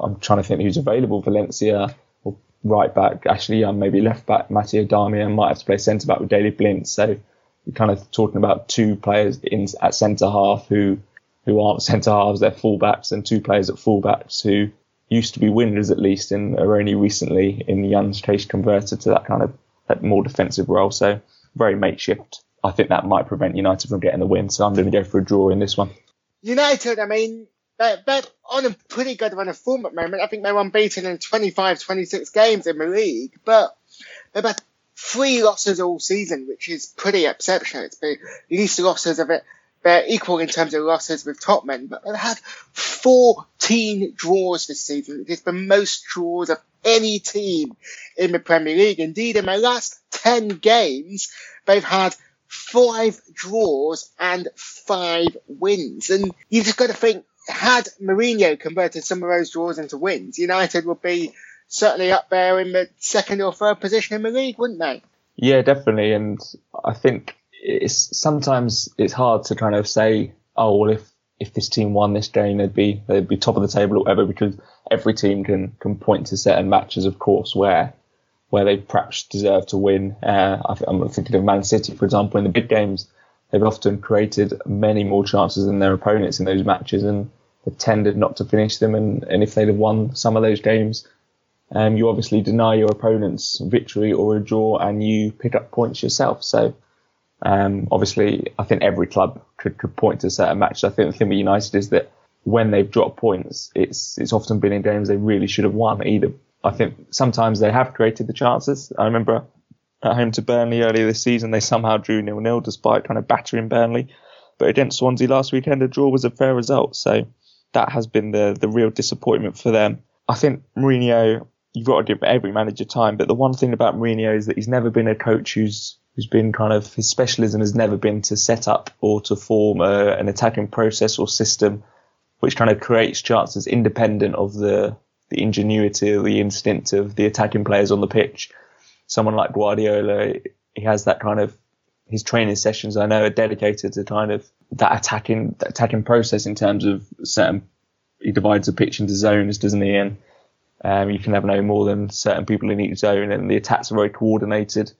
I'm trying to think who's available. Valencia or right back, Ashley Young, maybe left back, Matteo Darmian might have to play centre back with Daley Blind. So you're kind of talking about two players in at centre half who who aren't centre halves, they're fullbacks, and two players at fullbacks who used to be wingers at least and are only recently in Young's case converted to that kind of that more defensive role. So very makeshift. I think that might prevent United from getting the win. So I'm going to go for a draw in this one. United, I mean, they're, they're on a pretty good run of form at the moment. I think they're unbeaten in 25, 26 games in the league, but they've had three losses all season, which is pretty exceptional. It's the least losses of it they're equal in terms of losses with Tottenham, but they've had 14 draws this season. It is the most draws of any team in the Premier League. Indeed, in their last 10 games, they've had five draws and five wins. And you just got to think, had Mourinho converted some of those draws into wins, United would be certainly up there in the second or third position in the league, wouldn't they? Yeah, definitely. And I think it's sometimes it's hard to kind of say, oh well, if if this team won this game, they'd be they'd be top of the table or whatever, because every team can can point to certain matches, of course, where where they perhaps deserve to win. Uh, I'm thinking of Man City, for example, in the big games, they've often created many more chances than their opponents in those matches, and they've tended not to finish them. And, and if they'd have won some of those games, um, you obviously deny your opponents victory or a draw, and you pick up points yourself. So um, obviously, I think every club could, could point to certain matches. I think the thing with United is that when they've dropped points, it's it's often been in games they really should have won. Either I think sometimes they have created the chances. I remember at home to Burnley earlier this season, they somehow drew nil nil despite kind of battering Burnley. But against Swansea last weekend, a draw was a fair result. So that has been the the real disappointment for them. I think Mourinho, you've got to give every manager time, but the one thing about Mourinho is that he's never been a coach who's who's been kind of his specialism has never been to set up or to form a, an attacking process or system which kind of creates chances independent of the the ingenuity the instinct of the attacking players on the pitch. Someone like Guardiola, he has that kind of his training sessions I know are dedicated to kind of that attacking that attacking process in terms of certain he divides the pitch into zones, doesn't he? And um, you can have no more than certain people in each zone, and the attacks are very coordinated.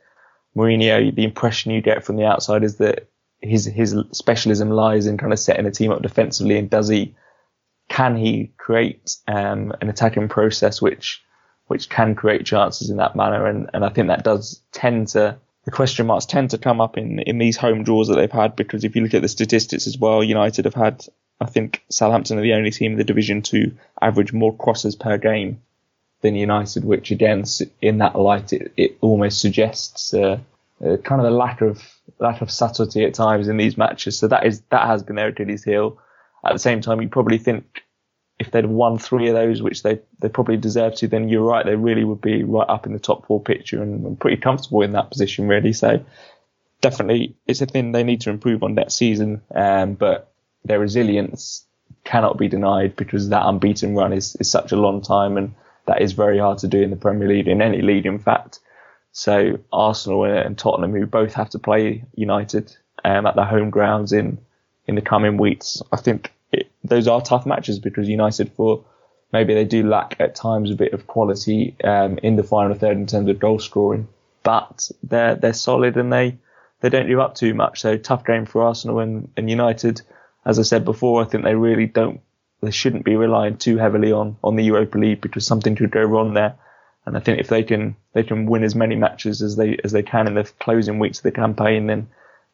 Mourinho, the impression you get from the outside is that his his specialism lies in kind of setting a team up defensively, and does he can he create um, an attacking process which which can create chances in that manner, and and I think that does tend to the question marks tend to come up in in these home draws that they've had because if you look at the statistics as well, United have had I think Southampton are the only team in the division to average more crosses per game than United, which again, in that light, it, it almost suggests uh, uh, kind of a lack of lack of subtlety at times in these matches. So that is that has been Achilles heel. At the same time, you probably think if they'd won three of those, which they they probably deserve to, then you're right, they really would be right up in the top four picture and, and pretty comfortable in that position, really. So definitely, it's a thing they need to improve on next season. Um, but their resilience cannot be denied because that unbeaten run is, is such a long time and that is very hard to do in the Premier League, in any league, in fact. So Arsenal and Tottenham, who both have to play United um, at their home grounds in in the coming weeks, I think it, those are tough matches because United, for maybe they do lack at times a bit of quality um, in the final third in terms of goal scoring, but they're they're solid and they they don't do up too much. So tough game for Arsenal and, and United. As I said before, I think they really don't they shouldn't be relying too heavily on, on the Europa League because something could go wrong there. And I think if they can they can win as many matches as they as they can in the closing weeks of the campaign, then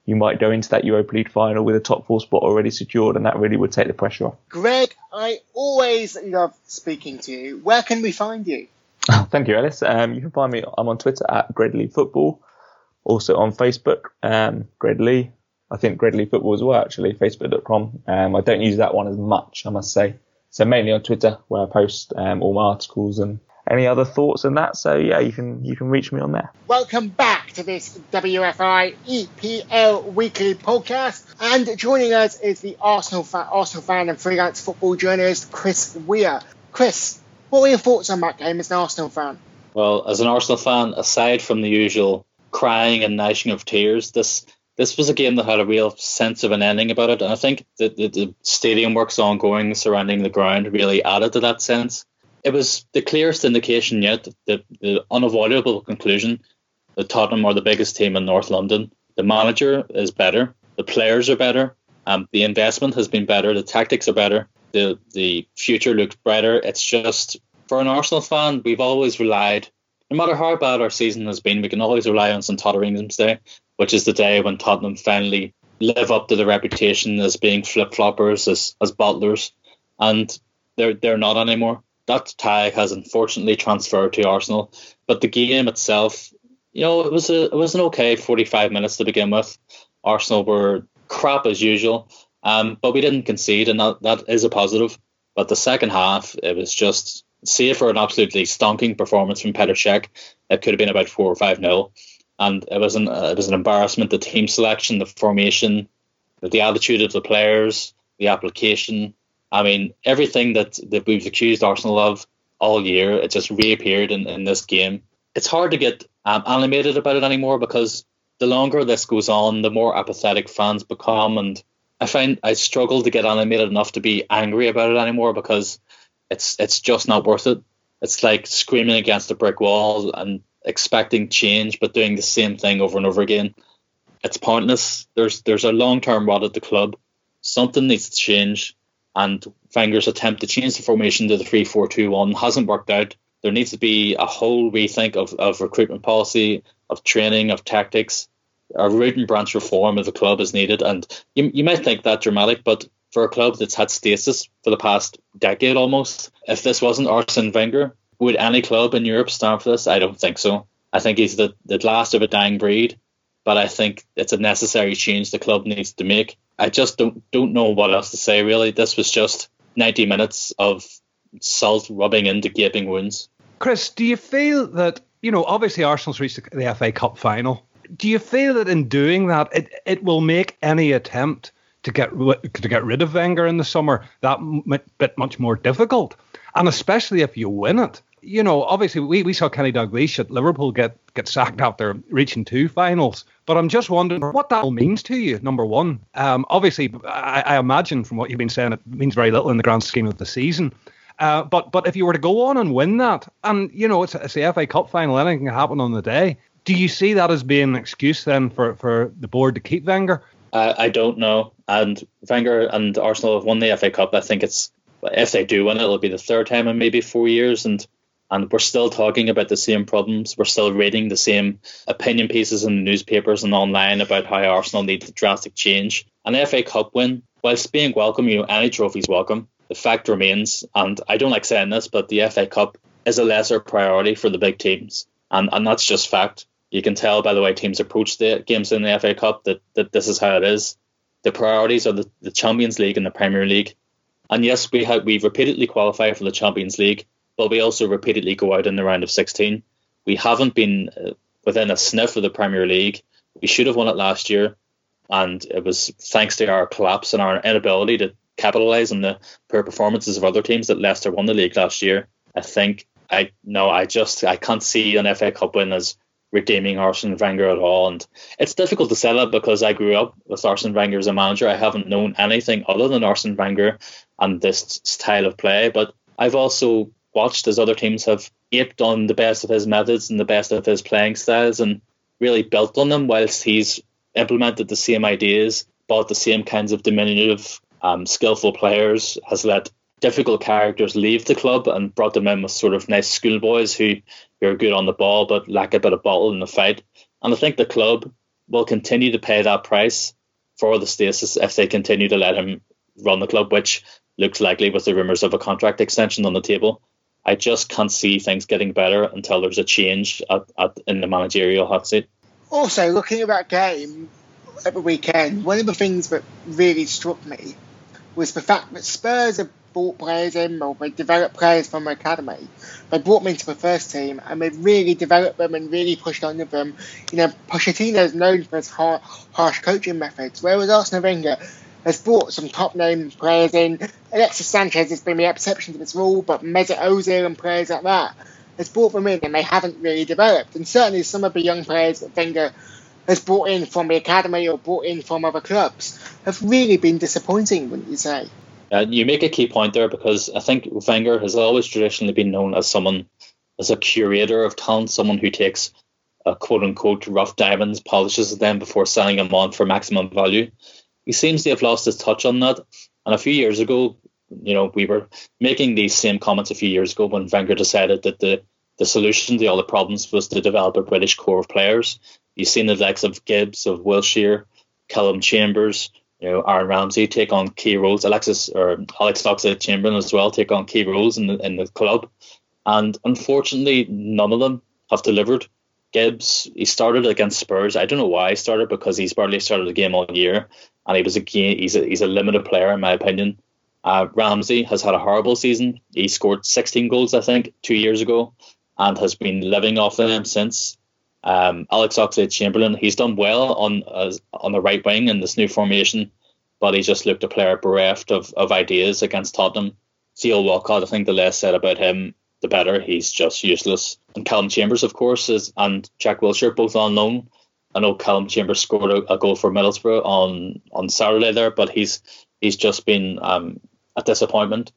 you might go into that Europa League final with a top four spot already secured, and that really would take the pressure off. Greg, I always love speaking to you. Where can we find you? Thank you, Ellis. Um, you can find me. I'm on Twitter at Greg Lea Football, also on Facebook, um, Greg Lea. I think Greg Lea Football as well, actually, facebook.com. Um, I don't use that one as much, I must say. so mainly on Twitter where I post um, all my articles and any other thoughts on that. So yeah, you can you can reach me on there. Welcome back to this WFI EPL weekly podcast, and joining us is the Arsenal fan, Arsenal fan and freelance football journalist Chris Weir. Chris, what were your thoughts on that game as an Arsenal fan? Well, as an Arsenal fan, aside from the usual crying and gnashing of tears, this this was a game that had a real sense of an ending about it. And I think that the, the stadium works ongoing surrounding the ground really added to that sense. It was the clearest indication yet, the, the unavoidable conclusion that Tottenham are the biggest team in North London. The manager is better, the players are better, um, the investment has been better, the tactics are better, the the future looks brighter. It's just for an Arsenal fan, we've always relied, no matter how bad our season has been, we can always rely on St Totteringham's Day which is the day when Tottenham finally live up to the reputation as being flip floppers, as as bottlers, and they're they're not anymore. That tag has unfortunately transferred to Arsenal, but the game itself, you know, it was a it was an okay 45 minutes to begin with. Arsenal were crap as usual, um, but we didn't concede, and that, that is a positive. But the second half, it was just save for an absolutely stonking performance from Petr Cech, it could have been about four or five nil and it was an uh, it was an embarrassment. The team selection, the formation, the attitude of the players, the application. I mean, everything that that we've accused Arsenal of all year, it just reappeared in, in this game. It's hard to get um, animated about it anymore because the longer this goes on, the more apathetic fans become, and I find I struggle to get animated enough to be angry about it anymore because it's it's just not worth it. It's like screaming against a brick wall and expecting change but doing the same thing over and over again. It's pointless. There's there's a long term rot at the club. Something needs to change, and Wenger's attempt to change the formation to the three four two one hasn't worked out. There needs to be a whole rethink of, of recruitment policy, of training, of tactics. A root and branch reform of the club is needed, and you, you might think that dramatic, but for a club that's had stasis for the past decade almost, if this wasn't Arsene Wenger, would any club in Europe stand for this? I don't think so. I think he's the, the last of a dying breed, but I think it's a necessary change the club needs to make. I just don't don't know what else to say really. This was just 90 minutes of salt rubbing into gaping wounds. Chris, do you feel that you know obviously Arsenal's reached the FA Cup final? Do you feel that in doing that it it will make any attempt to get to get rid of Wenger in the summer that bit much more difficult? And especially if you win it, you know, obviously we, we saw Kenny Dalglish at Liverpool get, get sacked after reaching two finals. But I'm just wondering what that all means to you, number one. Um, obviously, I, I, imagine from what you've been saying, it means very little in the grand scheme of the season. Uh, but but if you were to go on and win that, and you know it's, it's the FA Cup final, anything can happen on the day. Do you see that as being an excuse then for, for the board to keep Wenger? I don't know. And Wenger and Arsenal have won the FA Cup. I think it's if they do win it, it'll be the third time in maybe four years. And and we're still talking about the same problems. We're still reading the same opinion pieces in the newspapers and online about how Arsenal needs drastic change. An FA Cup win, whilst being welcome, you know, any trophy's welcome. The fact remains, and I don't like saying this, but the FA Cup is a lesser priority for the big teams, and and that's just fact. You can tell by the way teams approach the games in the FA Cup that, that this is how it is. The priorities are the, the Champions League and the Premier League. And yes, we have we've repeatedly qualified for the Champions League, but we also repeatedly go out in the round of 16. We haven't been uh, within a sniff of the Premier League. We should have won it last year, and it was thanks to our collapse and our inability to capitalise on the poor performances of other teams that Leicester won the league last year. I think I no, I just I can't see an FA Cup win as redeeming Arsene Wenger at all, and it's difficult to say that because I grew up with Arsene Wenger as a manager. I haven't known anything other than Arsene Wenger and this style of play, but I've also watched as other teams have aped on the best of his methods and the best of his playing styles and really built on them whilst he's implemented the same ideas, bought the same kinds of diminutive, um, skillful players, has let difficult characters leave the club and brought them in with sort of nice schoolboys who, who are good on the ball but lack a bit of bottle in the fight. And I think the club will continue to pay that price for the stasis if they continue to let him run the club, which looks likely with the rumours of a contract extension on the table. I just can't see things getting better until there's a change at, at, in the managerial hot seat. Also, looking at that game at the weekend, one of the things that really struck me was the fact that Spurs have brought players in or we've developed players from the academy. They brought them into the first team and they've really developed them and really pushed on with them. You know, Pochettino is known for his harsh coaching methods, whereas Arsene Wenger has brought some top name players in. Alexis Sanchez has been the exception to this rule, but Mesut Ozil and players like that has brought them in and they haven't really developed. And certainly some of the young players that Wenger has brought in from the academy or brought in from other clubs have really been disappointing, wouldn't you say? Uh, you make a key point there because I think Wenger has always traditionally been known as someone, as a curator of talent, someone who takes a quote unquote rough diamonds, polishes them before selling them on for maximum value. He seems to have lost his touch on that. And a few years ago, you know, we were making these same comments a few years ago when Wenger decided that the, the solution to all the problems was to develop a British core of players. You've seen the likes of Gibbs, of Wilshere, Callum Chambers, you know, Aaron Ramsey take on key roles. Alexis or Alex Oxlade-Chamberlain as well take on key roles in the in the club, and unfortunately, none of them have delivered. Gibbs, he started against Spurs. I don't know why he started because he's barely started a game all year, and he was a game, he's a, he's a limited player in my opinion. Uh, Ramsey has had a horrible season. He scored 16 goals, I think, two years ago, and has been living off them since. Um, Alex Oxlade-Chamberlain, he's done well on uh, on the right wing in this new formation, but he just looked a player bereft of, of ideas against Tottenham. Theo Walcott, I think the less said about him, the better. He's just useless. And Callum Chambers, of course, is and Jack Wilshere, both on loan. I know Callum Chambers scored a, a, goal for Middlesbrough on on Saturday there, but he's he's just been um, a disappointment.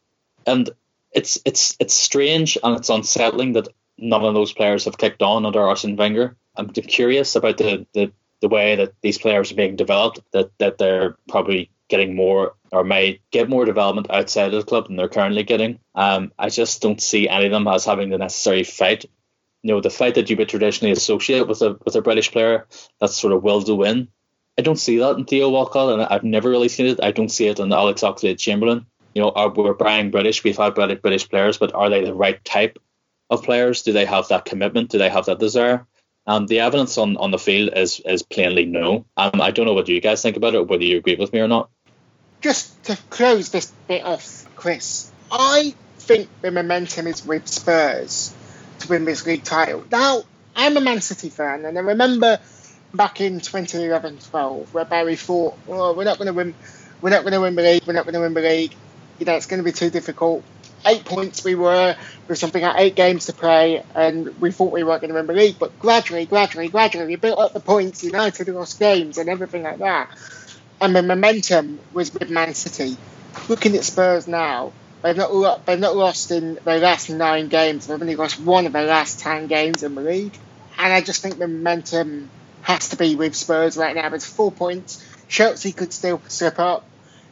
And it's it's it's strange and it's unsettling that none of those players have kicked on under Arsene Wenger. I'm curious about the, the, the way that these players are being developed, that, that they're probably getting more or may get more development outside of the club than they're currently getting. Um, I just don't see any of them as having the necessary fight. You know, the fight that you would traditionally associate with a with a British player, that sort of will to win. I don't see that in Theo Walcott, and I've never really seen it. I don't see it in Alex Oxlade-Chamberlain. You know, are, we're buying British, we've had British players, but are they the right type of players? Do they have that commitment? Do they have that desire? Um, the evidence on, on the field is is plainly no. Um, I don't know what you guys think about it, whether you agree with me or not. Just to close this bit off, Chris, I think the momentum is with Spurs to win this league title. Now, I'm a Man City fan, and I remember back in 2011-12 where Barry thought, "Oh, we're not going to win, we're not going to win the league, we're not going to win the league. You know, it's going to be too difficult eight points we were with something like eight games to play, and we thought we weren't going to win the league. But gradually, gradually, gradually, we built up the points. United lost games and everything like that, and the momentum was with Man City. Looking at Spurs now, they've not they've not lost in their last nine games. They've only lost one of their last ten games in the league, and I just think the momentum has to be with Spurs right now. There's four points. Chelsea could still slip up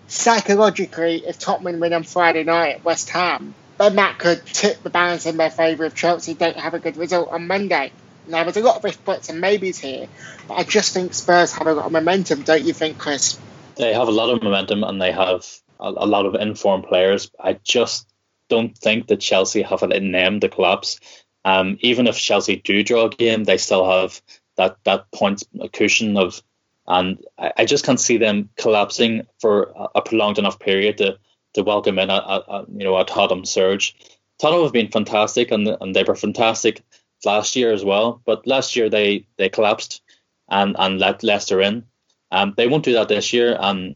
psychologically, if Tottenham win on Friday night at West Ham, then that could tip the balance in their favour if Chelsea don't have a good result on Monday. Now, there's a lot of if buts and maybes here, but I just think Spurs have a lot of momentum, don't you think, Chris? They have a lot of momentum and they have a, a lot of informed players. I just don't think that Chelsea have it in them to collapse. Um, even if Chelsea do draw a game, they still have that that point cushion of and I, I, just can't see them collapsing for a, a prolonged enough period to to welcome in a, a, you know a Tottenham surge. Tottenham have been fantastic and and they were fantastic last year as well, but last year they they collapsed and and let Leicester in. Um, they won't do that this year, um,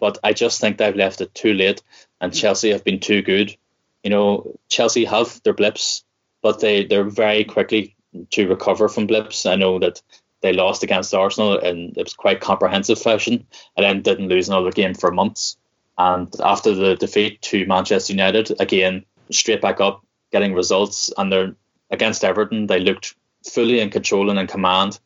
but I just think they've left it too late, and Chelsea have been too good. You know, Chelsea have their blips, but they they're very quickly to recover from blips. I know that they lost against Arsenal in it was quite comprehensive fashion, and then didn't lose another game for months. And after the defeat to Manchester United, again straight back up, getting results, and they're against Everton. They looked fully in control and in command,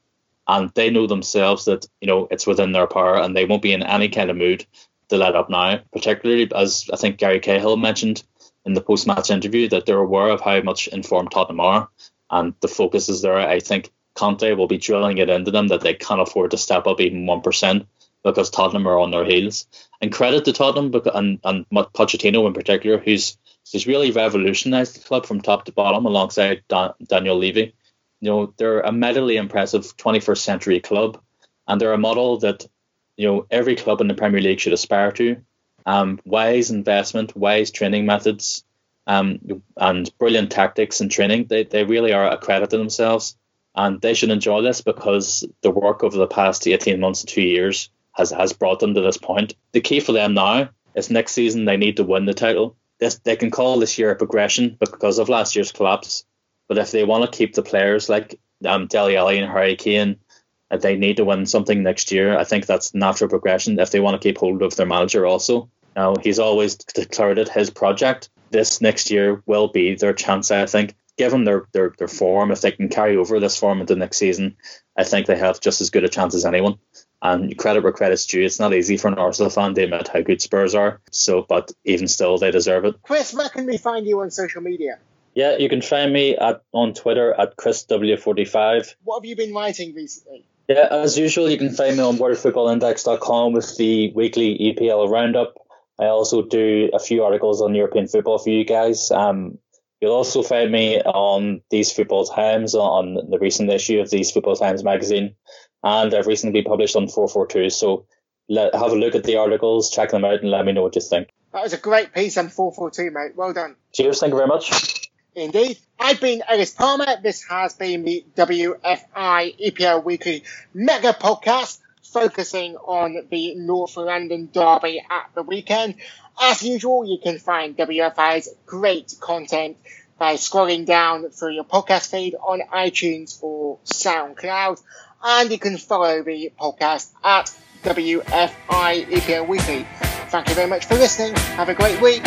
and they know themselves that you know it's within their power, and they won't be in any kind of mood to let up now. Particularly as I think Gary Cahill mentioned in the post-match interview that they're aware of how much informed Tottenham are, and the focus is there. I think Conte will be drilling it into them that they can't afford to step up even one percent because Tottenham are on their heels. And credit to Tottenham and and Pochettino in particular, who's who's really revolutionised the club from top to bottom alongside Dan, Daniel Levy. You know they're a medley impressive 21st century club, and they're a model that you know every club in the Premier League should aspire to. Um, wise investment, wise training methods, um, and brilliant tactics and training. They, they really are a credit to themselves. And they should enjoy this because the work over the past 18 months to two years has, has brought them to this point. The key for them now is next season they need to win the title. This, they can call this year a progression because of last year's collapse. But if they want to keep the players like um, Dele Alli and Harry Kane, uh, they need to win something next year. I think that's natural progression if they want to keep hold of their manager also. Now, he's always declared it his project. This next year will be their chance, I think. Given their, their, their form, if they can carry over this form into next season, I think they have just as good a chance as anyone. And credit where credit's due. It's not easy for an Arsenal fan to admit how good Spurs are. So, but even still, they deserve it. Chris, where can we find you on social media? Yeah, you can find me at on Twitter at ChrisW45. What have you been writing recently? Yeah, as usual, you can find me on WorldFootballIndex.com with the weekly EPL roundup. I also do a few articles on European football for you guys. Um, you'll also find me on These Football Times on the recent issue of These Football Times magazine, and I've recently published on 442. So let, have a look at the articles, check them out, and let me know what you think. That was a great piece on 442, mate. Well done. Cheers. Thank you very much. Indeed. I've been Ellis Palmer. This has been the WFI EPL Weekly Mega Podcast focusing on the North London Derby at the weekend. As usual, you can find WFI's great content by scrolling down through your podcast feed on iTunes or SoundCloud. And you can follow the podcast at WFI EPL Weekly. Thank you very much for listening. Have a great week.